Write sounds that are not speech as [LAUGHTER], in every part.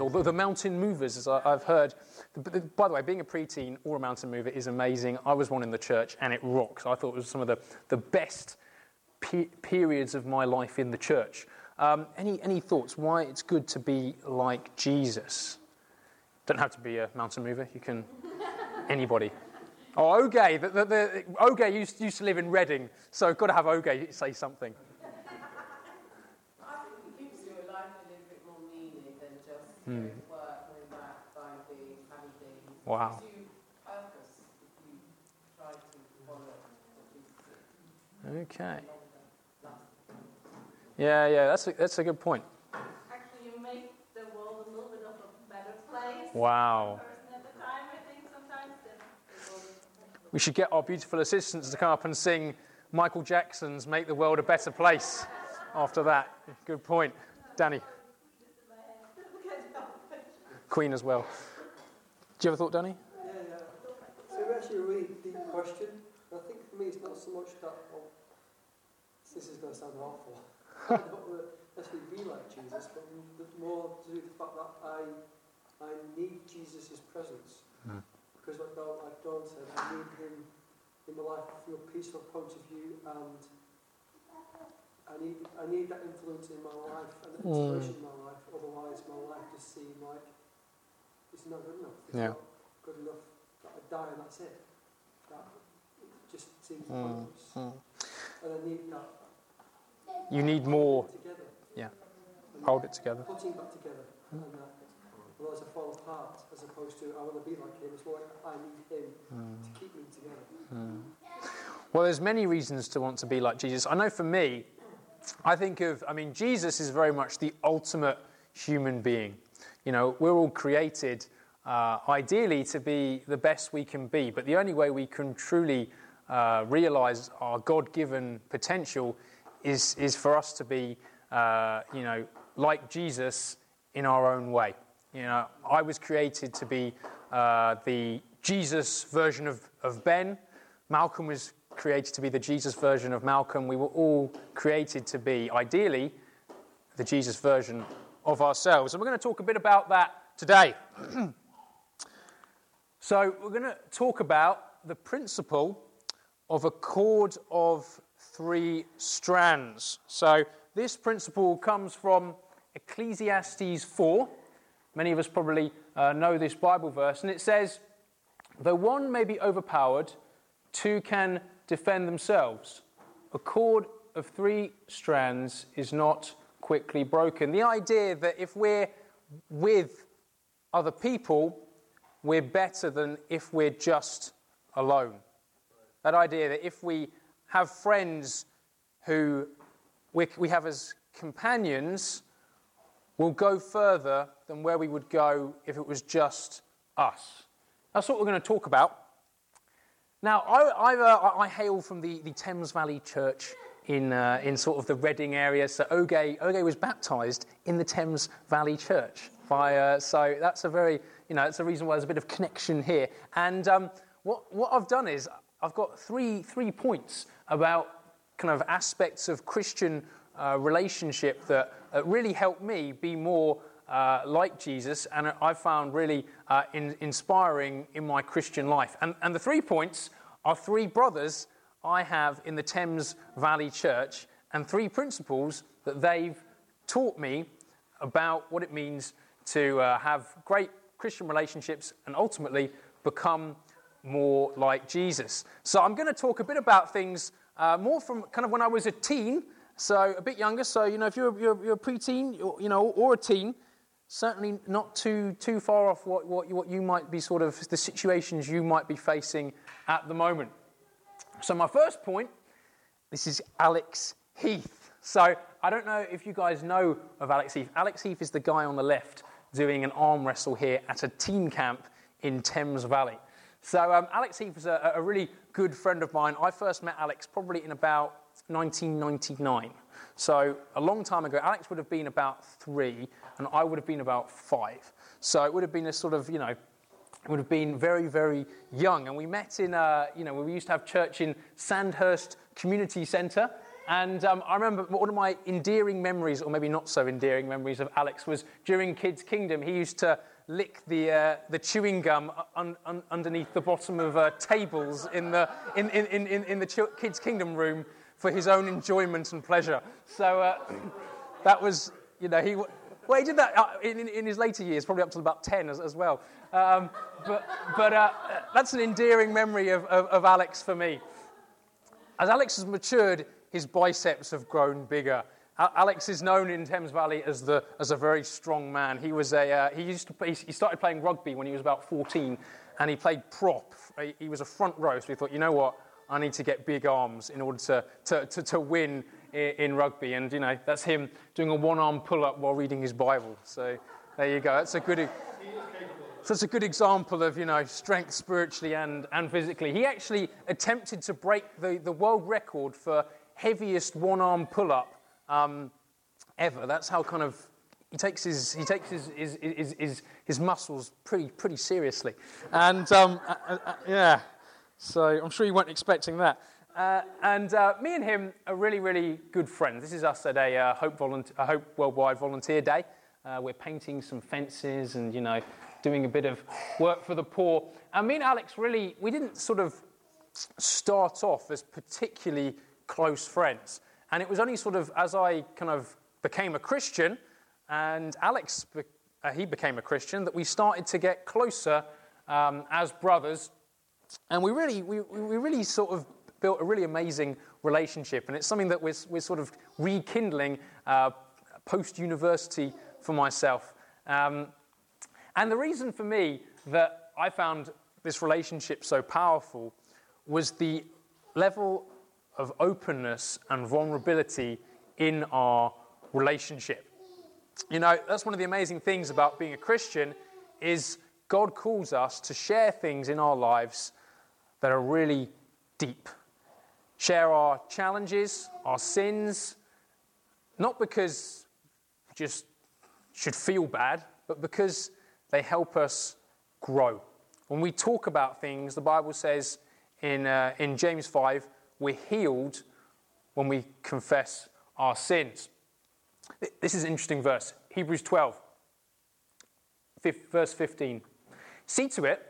or the, the mountain movers, as I, have heard. By the way, being a preteen or a mountain mover is amazing. I was one in the church, and it rocks. I thought it was some of the, the best pe- periods of my life in the church. Um, any, any thoughts why it's good to be like Jesus? Don't have to be a mountain mover. You can, anybody. Oh, Oge. The, the, the, Oge used, used to live in Reading, so got to have Oge say something. I think it gives your life a little bit more meaning than just mm. work, going back, buying things, having things. Wow. It gives you purpose if you try Hmm. to follow Okay. Yeah, yeah, that's a, that's a good point. Actually, you make the world a little bit of a better place. Wow. We should get our beautiful assistants to come up and sing Michael Jackson's Make the World a Better Place after that. Good point. Danny. Queen as well. Do you have a thought, Danny? Yeah, yeah. So it's actually a really deep question. I think for me it's not so much that, well, this is going to sound awful, I don't necessarily be like Jesus, but more to do with the fact that I, I need Jesus' presence. Mm. Because like Dawn, like Dawn said, I need him in my life from a peaceful point of view and I need I need that influence in my life and that inspiration mm. in my life. Otherwise my life just seems like it's not good enough. It's yeah. not good enough that I die and that's it. That it just seems mm. pointless. Mm. And I need that. You need more. Yeah. Hold it together. Putting that together. Mm. And that Otherwise, I fall apart as opposed to I want to be like him. It's like I need him mm. to keep me together. Mm. Well, there's many reasons to want to be like Jesus. I know for me, I think of, I mean, Jesus is very much the ultimate human being. You know, we're all created uh, ideally to be the best we can be, but the only way we can truly uh, realize our God given potential is, is for us to be, uh, you know, like Jesus in our own way. You know, I was created to be uh, the Jesus version of, of Ben. Malcolm was created to be the Jesus version of Malcolm. We were all created to be, ideally, the Jesus version of ourselves. And we're going to talk a bit about that today. [CLEARS THROAT] so, we're going to talk about the principle of a cord of three strands. So, this principle comes from Ecclesiastes 4. Many of us probably uh, know this Bible verse, and it says, Though one may be overpowered, two can defend themselves. A cord of three strands is not quickly broken. The idea that if we're with other people, we're better than if we're just alone. That idea that if we have friends who we have as companions, we'll go further than where we would go if it was just us. That's what we're going to talk about. Now, I, I, uh, I hail from the, the, Thames Valley Church in, uh, in sort of the Reading area. So Oge, Oge was baptised in the Thames Valley Church. By, uh, so that's a very, you know, that's a reason why there's a bit of connection here. And um, what, what I've done is I've got three, three points about kind of aspects of Christian uh, relationship that really helped me be more uh, like Jesus, and I found really uh, in, inspiring in my Christian life. And, and the three points are three brothers I have in the Thames Valley Church, and three principles that they've taught me about what it means to uh, have great Christian relationships and ultimately become more like Jesus. So I'm going to talk a bit about things uh, more from kind of when I was a teen so a bit younger. So you know, if you're, you're, you're a preteen, you know, or a teen, certainly not too too far off what, what, what you might be sort of the situations you might be facing at the moment. So my first point, this is Alex Heath. So I don't know if you guys know of Alex Heath. Alex Heath is the guy on the left doing an arm wrestle here at a teen camp in Thames Valley. So um, Alex Heath is a, a really good friend of mine. I first met Alex probably in about 1999. So a long time ago, Alex would have been about three, and I would have been about five. So it would have been a sort of, you know, would have been very, very young. And we met in, uh, you know, we used to have church in Sandhurst Community Centre. And um, I remember one of my endearing memories, or maybe not so endearing memories of Alex, was during Kids Kingdom. He used to lick the, uh, the chewing gum un- un- underneath the bottom of uh, tables in the, in, in, in, in the Ch- Kids Kingdom room for his own enjoyment and pleasure. So uh, [CLEARS THROAT] that was, you know, he, well, he did that uh, in, in, his later years, probably up to about 10 as, as well. Um, but but uh, that's an endearing memory of, of, of Alex for me. As Alex has matured, his biceps have grown bigger. Alex is known in Thames Valley as, the, as a very strong man. He, was a, uh, he, used to play, he started playing rugby when he was about 14, and he played prop. He was a front row, so he thought, you know what, I need to get big arms in order to, to, to, to win in, rugby. And, you know, that's him doing a one-arm pull-up while reading his Bible. So there you go. That's a good... So it's a good example of, you know, strength spiritually and, and physically. He actually attempted to break the, the world record for heaviest one-arm pull-up um, ever. That's how kind of he takes his, he takes his, his, his, his, his muscles pretty, pretty seriously. And um, uh, uh, uh, yeah, so I'm sure you weren't expecting that. Uh, and uh, me and him are really, really good friends. This is us at a, uh, Hope, Volunteer, Hope Worldwide Volunteer Day. we're painting some fences and, you know, doing a bit of work for the poor. And me and Alex really, we didn't sort of start off as particularly close friends. And it was only sort of as I kind of became a Christian and Alex, uh, he became a Christian, that we started to get closer um, as brothers. And we really, we, we really sort of built a really amazing relationship. And it's something that we're, we're sort of rekindling uh, post university for myself. Um, and the reason for me that I found this relationship so powerful was the level of openness and vulnerability in our relationship. You know, that's one of the amazing things about being a Christian is God calls us to share things in our lives that are really deep. Share our challenges, our sins, not because just should feel bad, but because they help us grow. When we talk about things, the Bible says in, uh, in James 5 we're healed when we confess our sins. This is an interesting verse. Hebrews 12, verse 15. See to it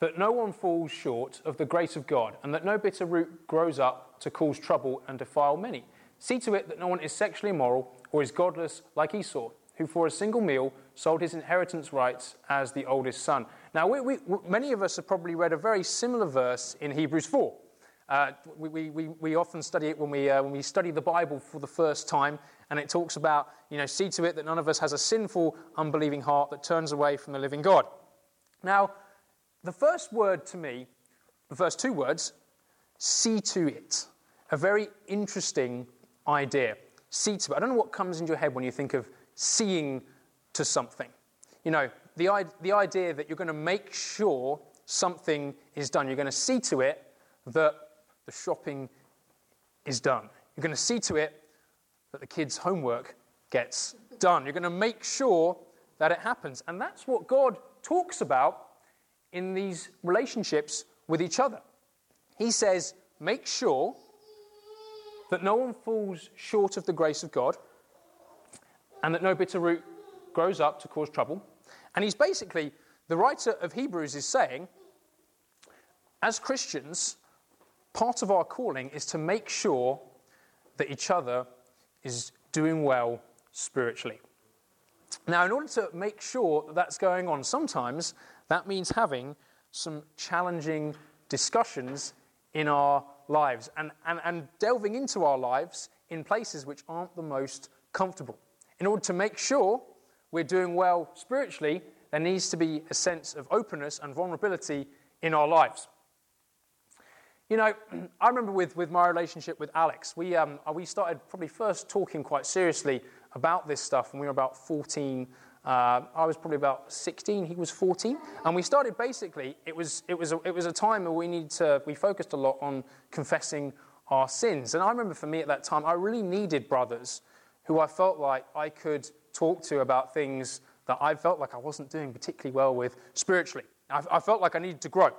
that no one falls short of the grace of God, and that no bitter root grows up to cause trouble and defile many. See to it that no one is sexually immoral or is godless like Esau, who for a single meal sold his inheritance rights as the oldest son. Now, we, we, many of us have probably read a very similar verse in Hebrews 4. Uh, we, we, we often study it when we, uh, when we study the Bible for the first time, and it talks about, you know, see to it that none of us has a sinful, unbelieving heart that turns away from the living God. Now, the first word to me, the first two words, see to it, a very interesting idea. See to it. I don't know what comes into your head when you think of seeing to something. You know, the, the idea that you're going to make sure something is done. You're going to see to it that the shopping is done. You're going to see to it that the kids' homework gets done. You're going to make sure that it happens. And that's what God talks about in these relationships with each other. He says, make sure that no one falls short of the grace of God and that no bitter root grows up to cause trouble. And he's basically, the writer of Hebrews is saying, as Christians, part of our calling is to make sure that each other is doing well spiritually. Now, in order to make sure that that's going on, sometimes that means having some challenging discussions in our lives and, and, and delving into our lives in places which aren't the most comfortable. In order to make sure we're doing well spiritually, there needs to be a sense of openness and vulnerability in our lives. You know, [CLEARS THROAT] I remember with, with my relationship with Alex, we, um, we started probably first talking quite seriously about this stuff when we were about 14. Uh, I was probably about 16, he was 14. And we started basically, it was, it was, a, it was a time where we needed to, we focused a lot on confessing our sins. And I remember for me at that time, I really needed brothers who I felt like I could talk to about things that I felt like I wasn't doing particularly well with spiritually. I, I felt like I needed to grow.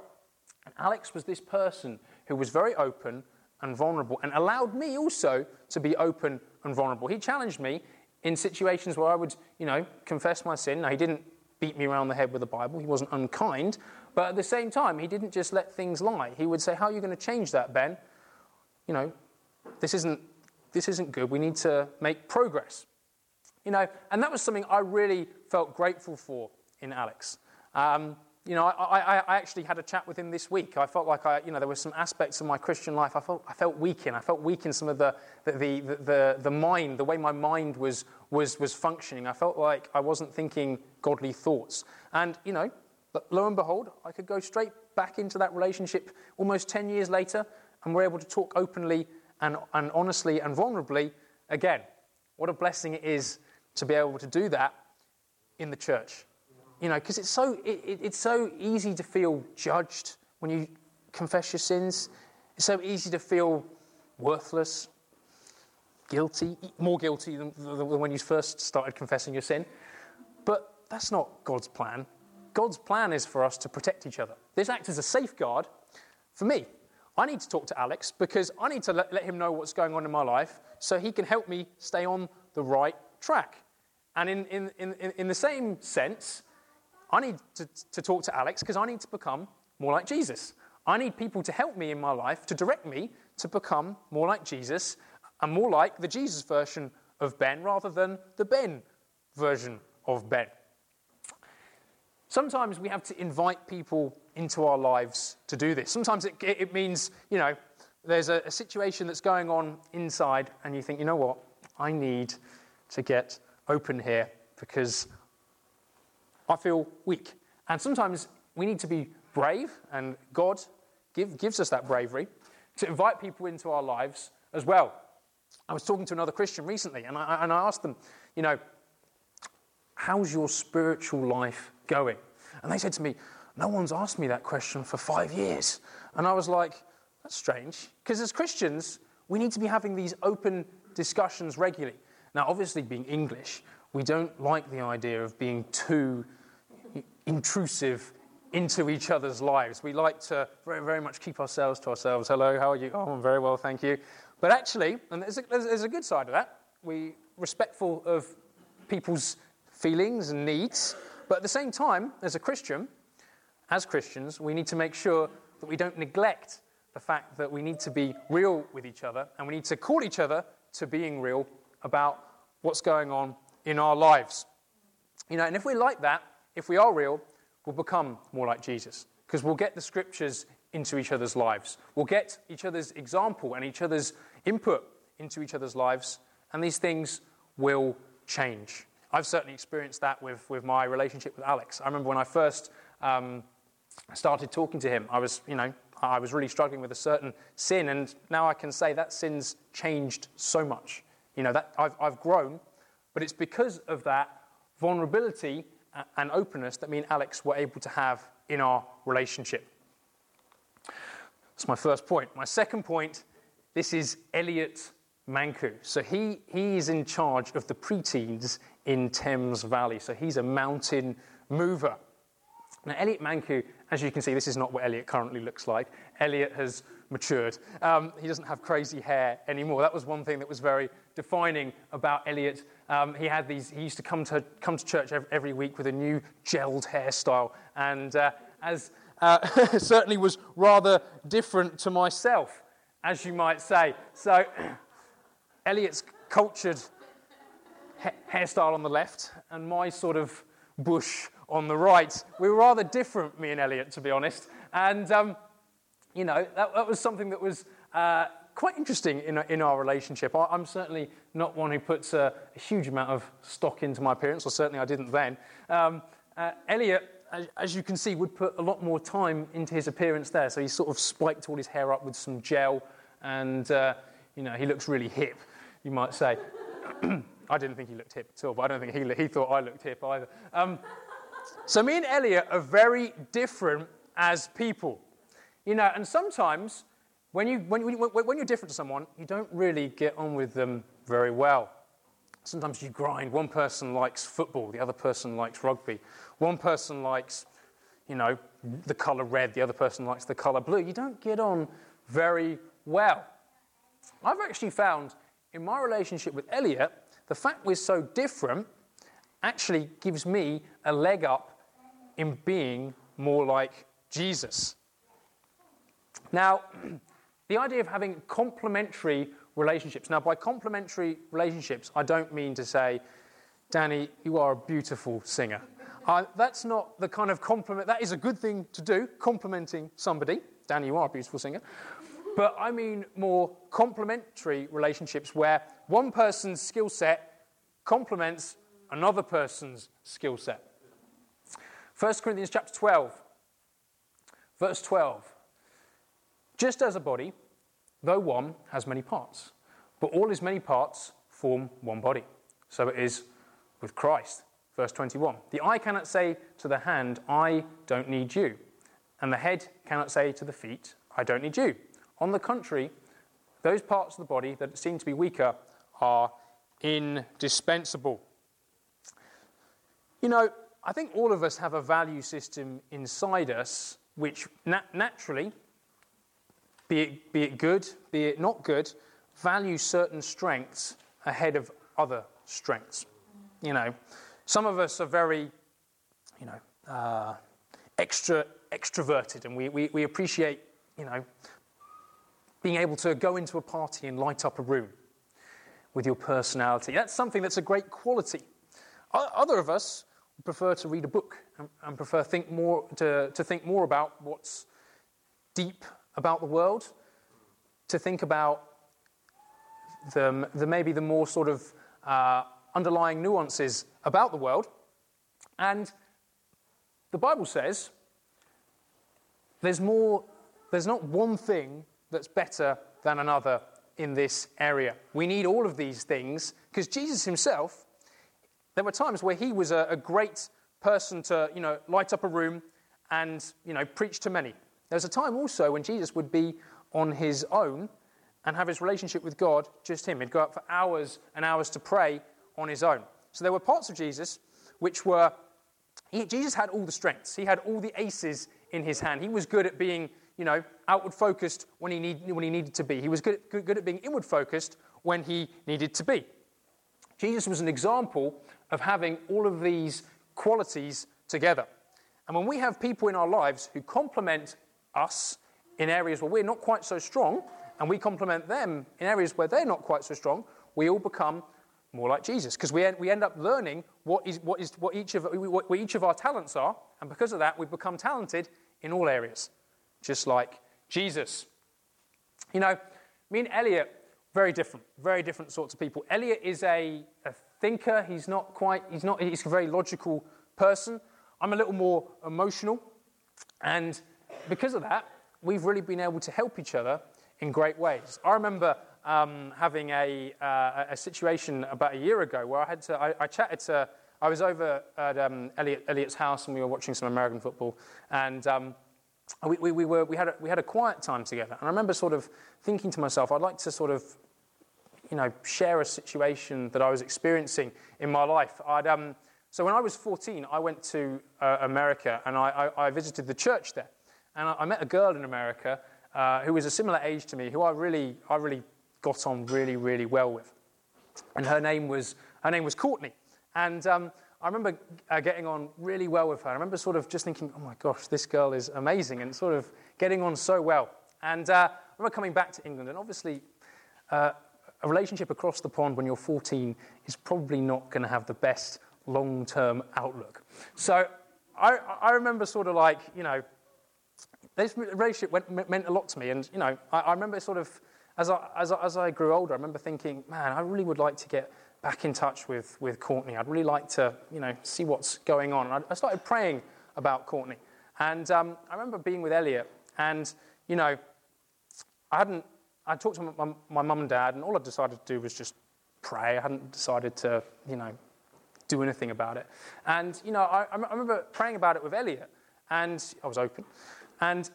And Alex was this person who was very open and vulnerable and allowed me also to be open and vulnerable. He challenged me in situations where I would, you know, confess my sin. Now, he didn't beat me around the head with the Bible, he wasn't unkind, but at the same time, he didn't just let things lie. He would say, How are you going to change that, Ben? You know, this isn't, this isn't good. We need to make progress. You know, and that was something I really felt grateful for in Alex. Um, you know, I, I, I, actually had a chat with him this week. I felt like I, you know, there were some aspects of my Christian life I felt, I felt weak in. I felt weak in some of the, the, the, the, the mind, the way my mind was, was, was functioning. I felt like I wasn't thinking godly thoughts. And, you know, lo and behold, I could go straight back into that relationship almost 10 years later, and we're able to talk openly and, and honestly and vulnerably again. What a blessing it is to be able to do that in the church. You know, because it's so, it, it's so easy to feel judged when you confess your sins. It's so easy to feel worthless, guilty, more guilty than, than when you first started confessing your sin. But that's not God's plan. God's plan is for us to protect each other. This acts as a safeguard for me. I need to talk to Alex because I need to let, let him know what's going on in my life so he can help me stay on the right track. And in, in, in, in the same sense, I need to, to talk to Alex because I need to become more like Jesus. I need people to help me in my life, to direct me to become more like Jesus and more like the Jesus version of Ben rather than the Ben version of Ben. Sometimes we have to invite people into our lives to do this. Sometimes it, it means, you know, there's a, a situation that's going on inside, and you think, you know what, I need to get open here because I feel weak. And sometimes we need to be brave, and God give, gives us that bravery to invite people into our lives as well. I was talking to another Christian recently, and I, and I asked them, you know, how's your spiritual life going? And they said to me, no one's asked me that question for five years. And I was like, that's strange. Because as Christians, we need to be having these open discussions regularly. Now, obviously, being English, we don't like the idea of being too intrusive into each other's lives. We like to very, very much keep ourselves to ourselves. Hello, how are you? Oh, I'm very well, thank you. But actually, and there's a, there's a good side of that, we respectful of people's feelings and needs. But at the same time, as a Christian, as Christians, we need to make sure that we don't neglect the fact that we need to be real with each other and we need to call each other to being real about what's going on in our lives. You know, and if we're like that, if we are real, we'll become more like Jesus because we'll get the scriptures into each other's lives. We'll get each other's example and each other's input into each other's lives, and these things will change. I've certainly experienced that with, with my relationship with Alex. I remember when I first um, started talking to him, I was, you know, I was really struggling with a certain sin, and now I can say that sin's changed so much. You know, that I've, I've grown, but it's because of that vulnerability and openness that me and Alex were able to have in our relationship. That's my first point. My second point this is Elliot Manku. So he, he is in charge of the preteens in Thames Valley. So he's a mountain mover. Now, Elliot Manku, as you can see, this is not what Elliot currently looks like. Elliot has matured. Um, he doesn't have crazy hair anymore. That was one thing that was very defining about Elliot. Um, he had these. He used to come to come to church every, every week with a new gelled hairstyle, and uh, as uh, [LAUGHS] certainly was rather different to myself, as you might say. So, [CLEARS THROAT] Elliot's cultured ha- hairstyle on the left, and my sort of bush on the right. We were rather different, me and Elliot, to be honest. And um, you know, that, that was something that was uh, quite interesting in, in our relationship. I, am certainly not one who puts a, a, huge amount of stock into my appearance, or certainly I didn't then. Um, uh, Elliot, as, as, you can see, would put a lot more time into his appearance there. So he sort of spiked all his hair up with some gel, and, uh, you know, he looks really hip, you might say. [CLEARS THROAT] I didn't think he looked hip at all, but I don't think he, he thought I looked hip either. Um, so me and Elliot are very different as people. You know, and sometimes when, you, when, when you're different to someone, you don't really get on with them very well. Sometimes you grind. One person likes football, the other person likes rugby. One person likes, you know, the colour red, the other person likes the colour blue. You don't get on very well. I've actually found in my relationship with Elliot, the fact we're so different actually gives me a leg up in being more like Jesus. Now, [CLEARS THROAT] the idea of having complementary relationships. Now, by complementary relationships, I don't mean to say, Danny, you are a beautiful singer. Uh, that's not the kind of compliment, that is a good thing to do, complimenting somebody. Danny, you are a beautiful singer. But I mean more complementary relationships where one person's skill set complements another person's skill set. 1 Corinthians chapter 12, verse 12. Just as a body, though one, has many parts, but all his many parts form one body. So it is with Christ. Verse 21. The eye cannot say to the hand, I don't need you. And the head cannot say to the feet, I don't need you. On the contrary, those parts of the body that seem to be weaker are indispensable. You know, I think all of us have a value system inside us which nat- naturally, be it, be it good, be it not good, value certain strengths ahead of other strengths. You know, some of us are very, you know, uh, extra extroverted, and we, we, we appreciate, you know, being able to go into a party and light up a room with your personality. That's something that's a great quality. Other of us prefer to read a book and, and prefer think more, to, to think more about what's deep about the world, to think about the, the maybe the more sort of uh, underlying nuances about the world. And the Bible says there's more, there's not one thing that's better than another in this area. We need all of these things because Jesus himself, there were times where he was a, a, great person to, you know, light up a room and, you know, preach to many. There was a time also when Jesus would be on his own and have his relationship with God, just him. He'd go out for hours and hours to pray on his own. So there were parts of Jesus which were, he, Jesus had all the strengths. He had all the aces in his hand. He was good at being you know, outward focused when he, need, when he needed to be. He was good, good, good at being inward focused when he needed to be. Jesus was an example of having all of these qualities together. And when we have people in our lives who complement us in areas where we're not quite so strong, and we complement them in areas where they're not quite so strong, we all become more like Jesus because we, we end up learning what, is, what, is, what, each of, what each of our talents are, and because of that, we become talented in all areas just like Jesus. You know, me and Elliot, very different, very different sorts of people. Elliot is a, a thinker. He's not quite, he's not, he's a very logical person. I'm a little more emotional. And because of that, we've really been able to help each other in great ways. I remember um, having a, uh, a situation about a year ago where I had to, I, I chatted to, I was over at um, Elliot, Elliot's house and we were watching some American football. And um, we, we, we, were, we, had a, we had a quiet time together. And I remember sort of thinking to myself, I'd like to sort of, you know, share a situation that I was experiencing in my life. I'd, um, so when I was 14, I went to uh, America and I, I, I, visited the church there. And I, I met a girl in America uh, who was a similar age to me, who I really, I really got on really, really well with. And her name was, her name was Courtney. And um, I remember uh, getting on really well with her. I remember sort of just thinking, oh my gosh, this girl is amazing, and sort of getting on so well. And uh, I remember coming back to England, and obviously, uh, a relationship across the pond when you're 14 is probably not going to have the best long term outlook. So I, I, remember sort of like, you know, this relationship went, meant a lot to me. And, you know, I, I remember sort of, as I, as, I, as I grew older, I remember thinking, man, I really would like to get back in touch with, with Courtney. I'd really like to, you know, see what's going on. And I, I started praying about Courtney. And um, I remember being with Elliot, and, you know, I hadn't, I talked to my, my mum and dad, and all I decided to do was just pray. I hadn't decided to, you know, do anything about it. And, you know, I, I remember praying about it with Elliot, and I was open. And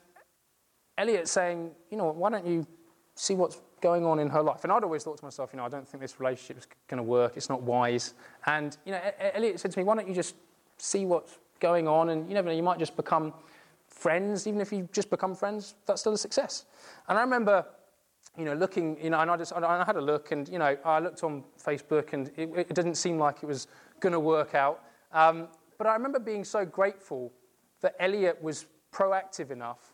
Elliot saying, you know, why don't you see what's going on in her life. And I'd always thought to myself, you know, I don't think this relationship is going to work. It's not wise. And, you know, Elliot said to me, why don't you just see what's going on? And you never know, you might just become friends. Even if you just become friends, that's still a success. And I remember you know, looking, you know, and I just, I had a look, and you know, I looked on Facebook, and it, it didn't seem like it was going to work out. Um, but I remember being so grateful that Elliot was proactive enough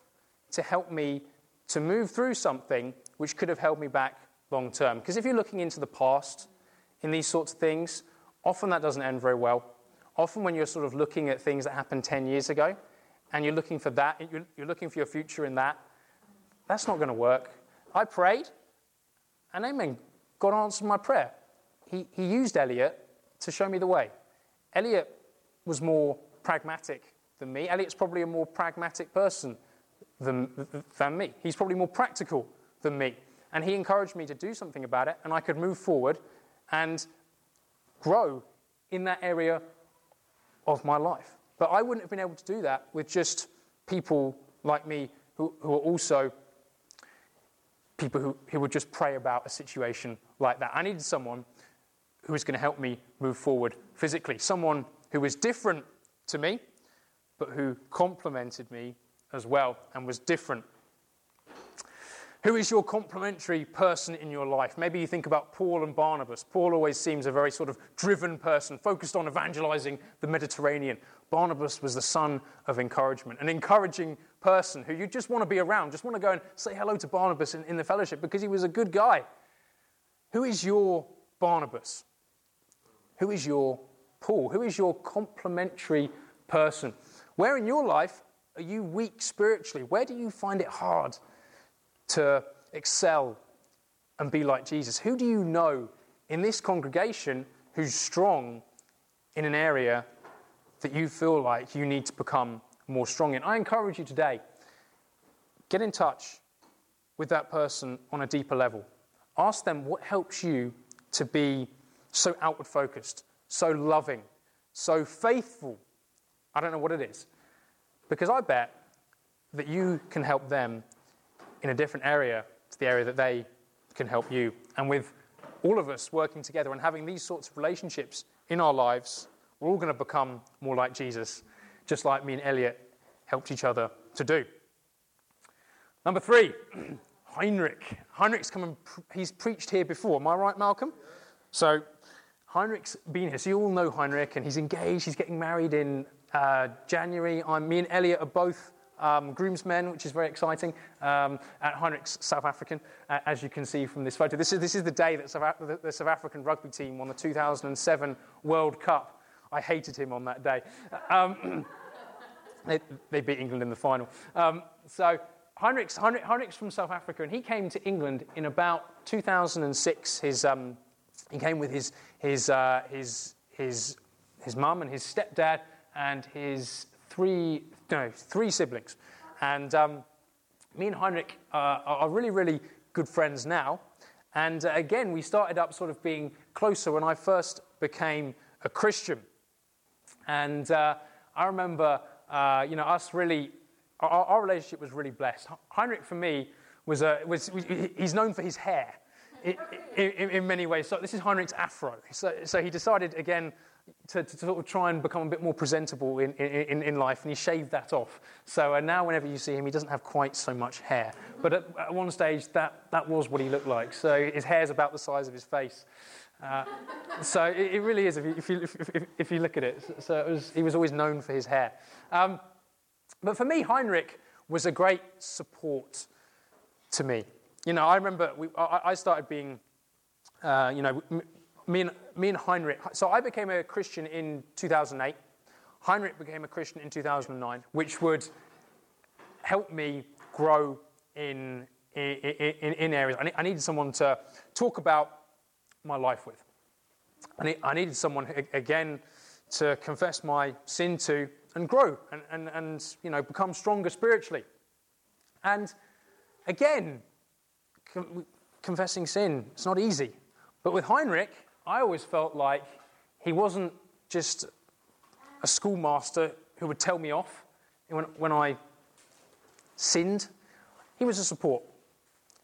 to help me to move through something which could have held me back long term. Because if you're looking into the past in these sorts of things, often that doesn't end very well. Often, when you're sort of looking at things that happened 10 years ago and you're looking for that, you're looking for your future in that, that's not going to work. I prayed, and amen. God answered my prayer. He, he used Elliot to show me the way. Elliot was more pragmatic than me. Elliot's probably a more pragmatic person than, than me. He's probably more practical than me. And he encouraged me to do something about it, and I could move forward and grow in that area of my life. But I wouldn't have been able to do that with just people like me who, who are also people who, who would just pray about a situation like that. I needed someone who was going to help me move forward physically, someone who was different to me, but who complemented me as well and was different who is your complementary person in your life? Maybe you think about Paul and Barnabas. Paul always seems a very sort of driven person, focused on evangelizing the Mediterranean. Barnabas was the son of encouragement, an encouraging person who you just want to be around, just want to go and say hello to Barnabas in, in the fellowship because he was a good guy. Who is your Barnabas? Who is your Paul? Who is your complementary person? Where in your life are you weak spiritually? Where do you find it hard to excel and be like Jesus? Who do you know in this congregation who's strong in an area that you feel like you need to become more strong in? I encourage you today get in touch with that person on a deeper level. Ask them what helps you to be so outward focused, so loving, so faithful. I don't know what it is. Because I bet that you can help them in a different area to the area that they can help you. And with all of us working together and having these sorts of relationships in our lives, we're all going to become more like Jesus, just like me and Elliot helped each other to do. Number three, [CLEARS THROAT] Heinrich. Heinrich's come and he's preached here before. Am I right, Malcolm? So Heinrich's been here. So you all know Heinrich, and he's engaged. He's getting married in uh, January. I'm, me and Elliot are both um, groomsmen, which is very exciting, um, at Heinrich's South African, uh, as you can see from this photo. This is, this is the day that South, the, the South African rugby team won the 2007 World Cup. I hated him on that day. Um, [CLEARS THROAT] they, they, beat England in the final. Um, so Heinrich's, Heinrich, Heinrich's, from South Africa, and he came to England in about 2006. His, um, he came with his, his, uh, his, his, his mum and his stepdad and his three, no, three siblings. And um, me and Heinrich uh, are really, really good friends now. And uh, again, we started up sort of being closer when I first became a Christian. And uh, I remember, uh, you know, us really, our, our, relationship was really blessed. Heinrich, for me, was, a, was he's known for his hair in, in, in many ways. So this is Heinrich's afro. So, so he decided, again, to, to, sort of try and become a bit more presentable in, in, in life, and he shaved that off. So uh, now, whenever you see him, he doesn't have quite so much hair. But at, at, one stage, that, that was what he looked like. So his hair's about the size of his face. Uh, so it, it, really is, if you, if, you, if, if, you look at it. So it was, he was always known for his hair. Um, but for me, Heinrich was a great support to me. You know, I remember we, I, I started being, uh, you know, me and, me and Heinrich. So I became a Christian in 2008. Heinrich became a Christian in 2009, which would help me grow in, in, in, in areas. I needed someone to talk about my life with. I needed someone, again, to confess my sin to and grow and, and, and you know, become stronger spiritually. And again, confessing sin, it's not easy. But with Heinrich, I always felt like he wasn't just a schoolmaster who would tell me off when, when I sinned. He was a support.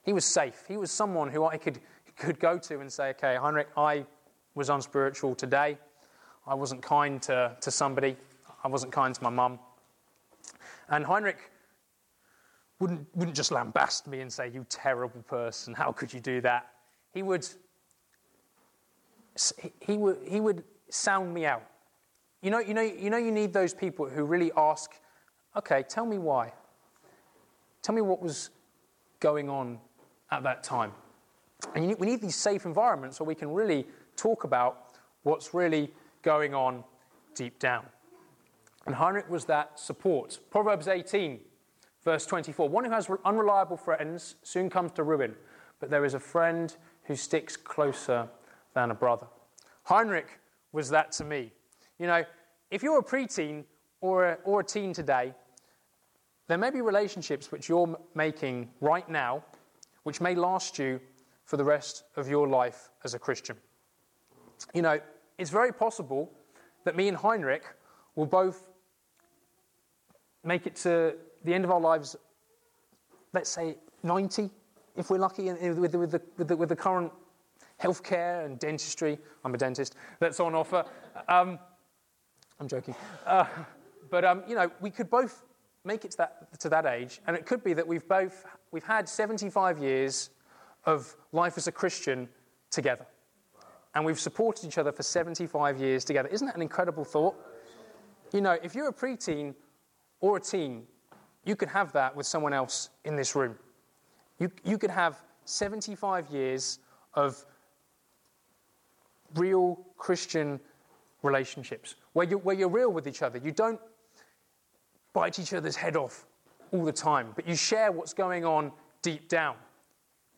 He was safe. He was someone who I could, could go to and say, okay, Heinrich, I was unspiritual today. I wasn't kind to, to somebody. I wasn't kind to my mum. And Heinrich wouldn't, wouldn't just lambast me and say, You terrible person, how could you do that? He would, he would, he would sound me out. You know, you, know, you know, you need those people who really ask, Okay, tell me why. Tell me what was going on at that time. And need, we need these safe environments where we can really talk about what's really going on deep down. And Heinrich was that support. Proverbs 18, verse 24 One who has unreliable friends soon comes to ruin, but there is a friend who sticks closer than a brother. Heinrich was that to me. You know, if you're a preteen or a, or a teen today, there may be relationships which you're making right now which may last you for the rest of your life as a Christian. You know, it's very possible that me and Heinrich will both make it to the end of our lives, let's say 90, if we're lucky, with, the, with, the, with, the, with the current healthcare and dentistry. I'm a dentist that's on offer. Um, I'm joking. Uh, but, um, you know, we could both make it to that, to that age, and it could be that we've both we've had 75 years of life as a Christian together. And we've supported each other for 75 years together. Isn't that an incredible thought? You know, if you're a preteen or a teen, you could have that with someone else in this room. You, you could have 75 years of real Christian relationships where, you, where you're real with each other. You don't bite each other's head off all the time, but you share what's going on deep down.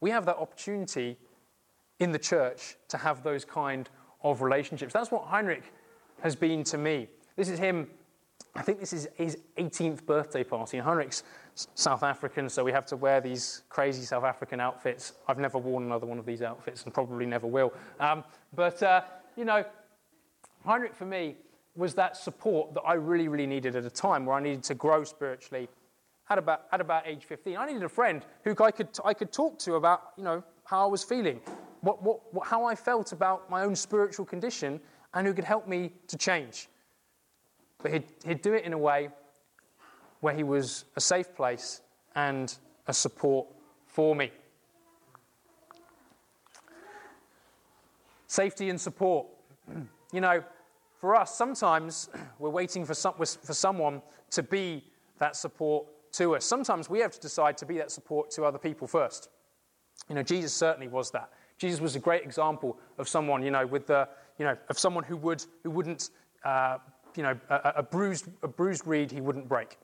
We have that opportunity in the church to have those kind of relationships. That's what Heinrich has been to me. This is him, I think this is his 18th birthday party. And Heinrich's South African, so we have to wear these crazy South African outfits. I've never worn another one of these outfits and probably never will. Um, but, uh, you know, Heinrich for me was that support that I really, really needed at a time where I needed to grow spiritually at about, at about age 15. I needed a friend who I could, I could talk to about, you know, how I was feeling, what, what, what, how I felt about my own spiritual condition, and who could help me to change. But he'd, he'd do it in a way where he was a safe place and a support for me. Safety and support. [CLEARS THROAT] You know, for us, sometimes [CLEARS THROAT] we're waiting for, some, for someone to be that support to us. Sometimes we have to decide to be that support to other people first. You know, Jesus certainly was that. Jesus was a great example of someone, you know, with the, you know, of someone who would, who wouldn't, uh, you know, a, a, bruised, a bruised reed he wouldn't break.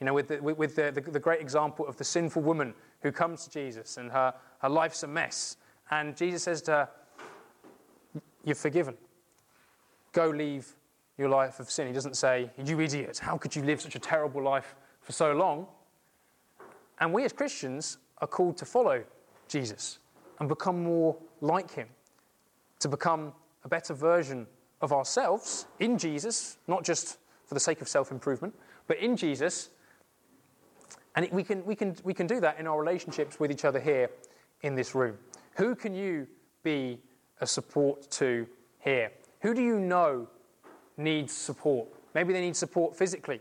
You know, with, the, with the, the, the great example of the sinful woman who comes to Jesus and her, her life's a mess. And Jesus says to her, You're forgiven. Go leave your life of sin. He doesn't say, You idiot, how could you live such a terrible life for so long? And we as Christians are called to follow Jesus and become more like him, to become a better version of ourselves in Jesus, not just for the sake of self improvement, but in Jesus. And we, can, we, can, we can do that in our relationships with each other here in this room. Who can you be a support to here? Who do you know needs support? Maybe they need support physically.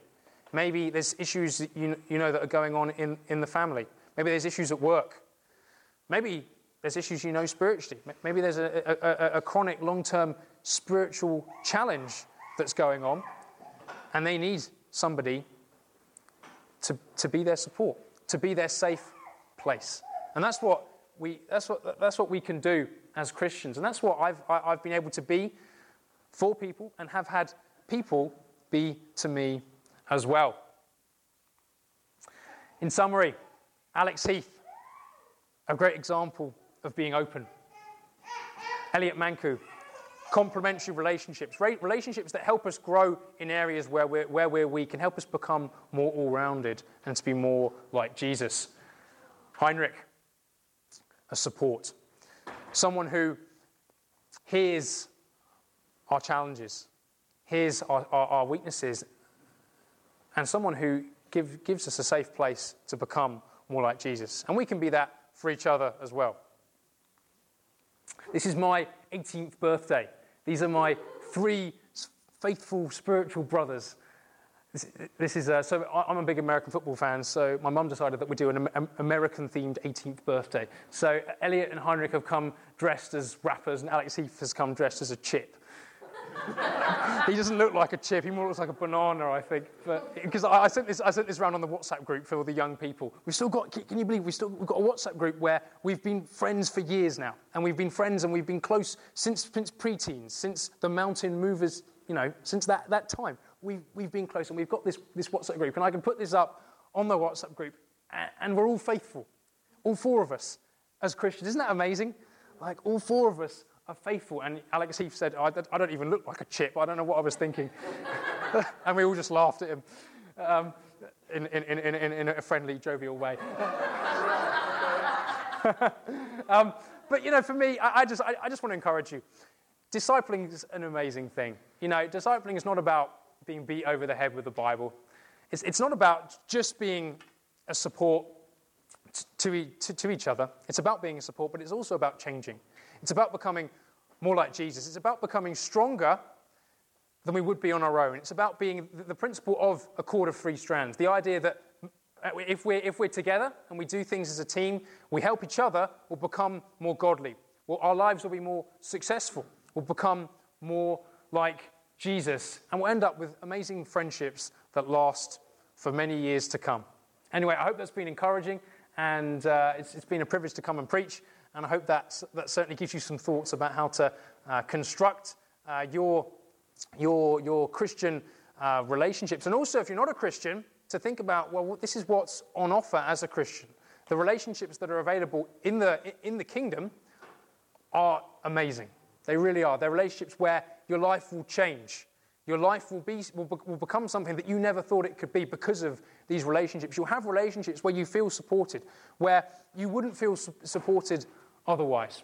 Maybe there's issues that you, you know that are going on in, in the family. Maybe there's issues at work. Maybe there's issues you know spiritually. Maybe there's a, a, a chronic, long term spiritual challenge that's going on, and they need somebody to, to be their support, to be their safe place. And that's what we, that's what, that's what we can do as Christians. And that's what I've, I've been able to be for people and have had people be to me as well. In summary, Alex Heath, a great example of being open. Elliot Manku, complementary relationships, relationships that help us grow in areas where we're, where we're weak and help us become more all rounded and to be more like Jesus. Heinrich, a support. Someone who hears our challenges, hears our, our, our weaknesses, and someone who give, gives us a safe place to become more like Jesus. And we can be that for each other as well. This is my 18th birthday. These are my three faithful spiritual brothers This, this is uh, so. I'm a big American football fan, so my mum decided that we'd do an American-themed 18th birthday. So Elliot and Heinrich have come dressed as rappers, and Alex Heath has come dressed as a chip. He doesn't look like a chip; he more looks like a banana, I think. Because I, I sent this, I sent this around on the WhatsApp group for all the young people. We've still got. Can you believe we've still we've got a WhatsApp group where we've been friends for years now, and we've been friends and we've been close since since preteens, since the Mountain Movers. You know, since that, that time we've, we've been close and we've got this, this WhatsApp group. And I can put this up on the WhatsApp group, and we're all faithful. All four of us as Christians. Isn't that amazing? Like, all four of us are faithful. And Alex Heath said, I, I don't even look like a chip. I don't know what I was thinking. [LAUGHS] and we all just laughed at him um, in, in, in, in, a friendly, jovial way. [LAUGHS] um, but, you know, for me, I, I just, I, I just want to encourage you. Discipling is an amazing thing. You know, discipling is not about being beat over the head with the Bible. It's, it's not about just being a support to, to, to each other. It's about being a support, but it's also about changing. It's about becoming more like Jesus. It's about becoming stronger than we would be on our own. It's about being the principle of a cord of three strands. The idea that if we're, if we're together and we do things as a team, we help each other, we'll become more godly. Well, our lives will be more successful. We'll become more like Jesus, and we'll end up with amazing friendships that last for many years to come. Anyway, I hope that's been encouraging, and uh, it's, it's been a privilege to come and preach, and I hope that, that certainly gives you some thoughts about how to uh, construct uh, your, your, your Christian uh, relationships. And also, if you're not a Christian, to think about, well, this is what's on offer as a Christian. The relationships that are available in the, in the kingdom are amazing. They really are. They're relationships where your life will change. Your life will, be, will, will become something that you never thought it could be because of these relationships. You'll have relationships where you feel supported, where you wouldn't feel su- supported otherwise.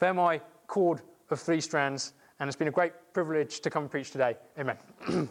They're my cord of three strands, and it's been a great privilege to come and preach today. Amen. [CLEARS THROAT]